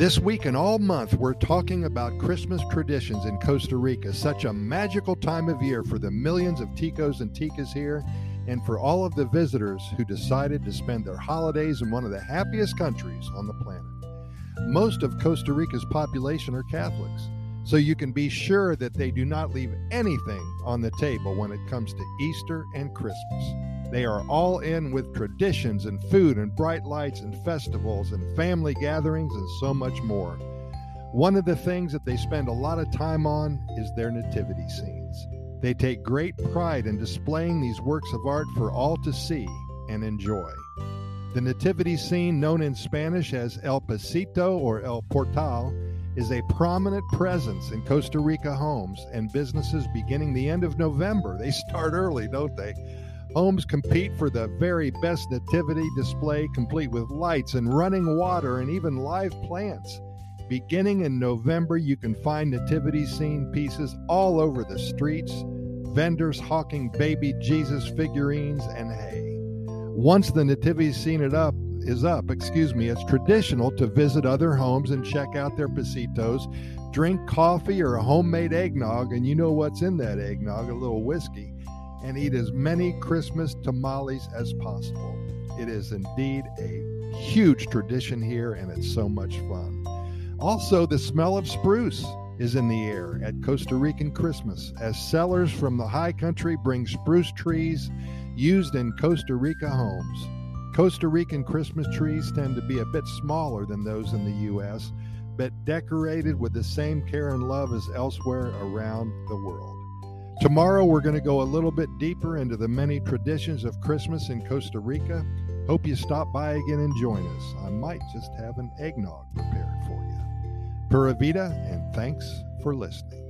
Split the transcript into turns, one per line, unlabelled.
This week and all month, we're talking about Christmas traditions in Costa Rica, such a magical time of year for the millions of Ticos and Ticas here, and for all of the visitors who decided to spend their holidays in one of the happiest countries on the planet. Most of Costa Rica's population are Catholics, so you can be sure that they do not leave anything on the table when it comes to Easter and Christmas. They are all in with traditions and food and bright lights and festivals and family gatherings and so much more. One of the things that they spend a lot of time on is their nativity scenes. They take great pride in displaying these works of art for all to see and enjoy. The nativity scene, known in Spanish as El Pasito or El Portal, is a prominent presence in Costa Rica homes and businesses beginning the end of November. They start early, don't they? Homes compete for the very best nativity display, complete with lights and running water and even live plants. Beginning in November, you can find nativity scene pieces all over the streets, vendors hawking baby Jesus figurines and hay. Once the nativity scene it up is up, excuse me, it's traditional to visit other homes and check out their pasitos, drink coffee or a homemade eggnog, and you know what's in that eggnog, a little whiskey and eat as many Christmas tamales as possible. It is indeed a huge tradition here, and it's so much fun. Also, the smell of spruce is in the air at Costa Rican Christmas as sellers from the high country bring spruce trees used in Costa Rica homes. Costa Rican Christmas trees tend to be a bit smaller than those in the U.S., but decorated with the same care and love as elsewhere around the world. Tomorrow, we're going to go a little bit deeper into the many traditions of Christmas in Costa Rica. Hope you stop by again and join us. I might just have an eggnog prepared for you. Pura Vida, and thanks for listening.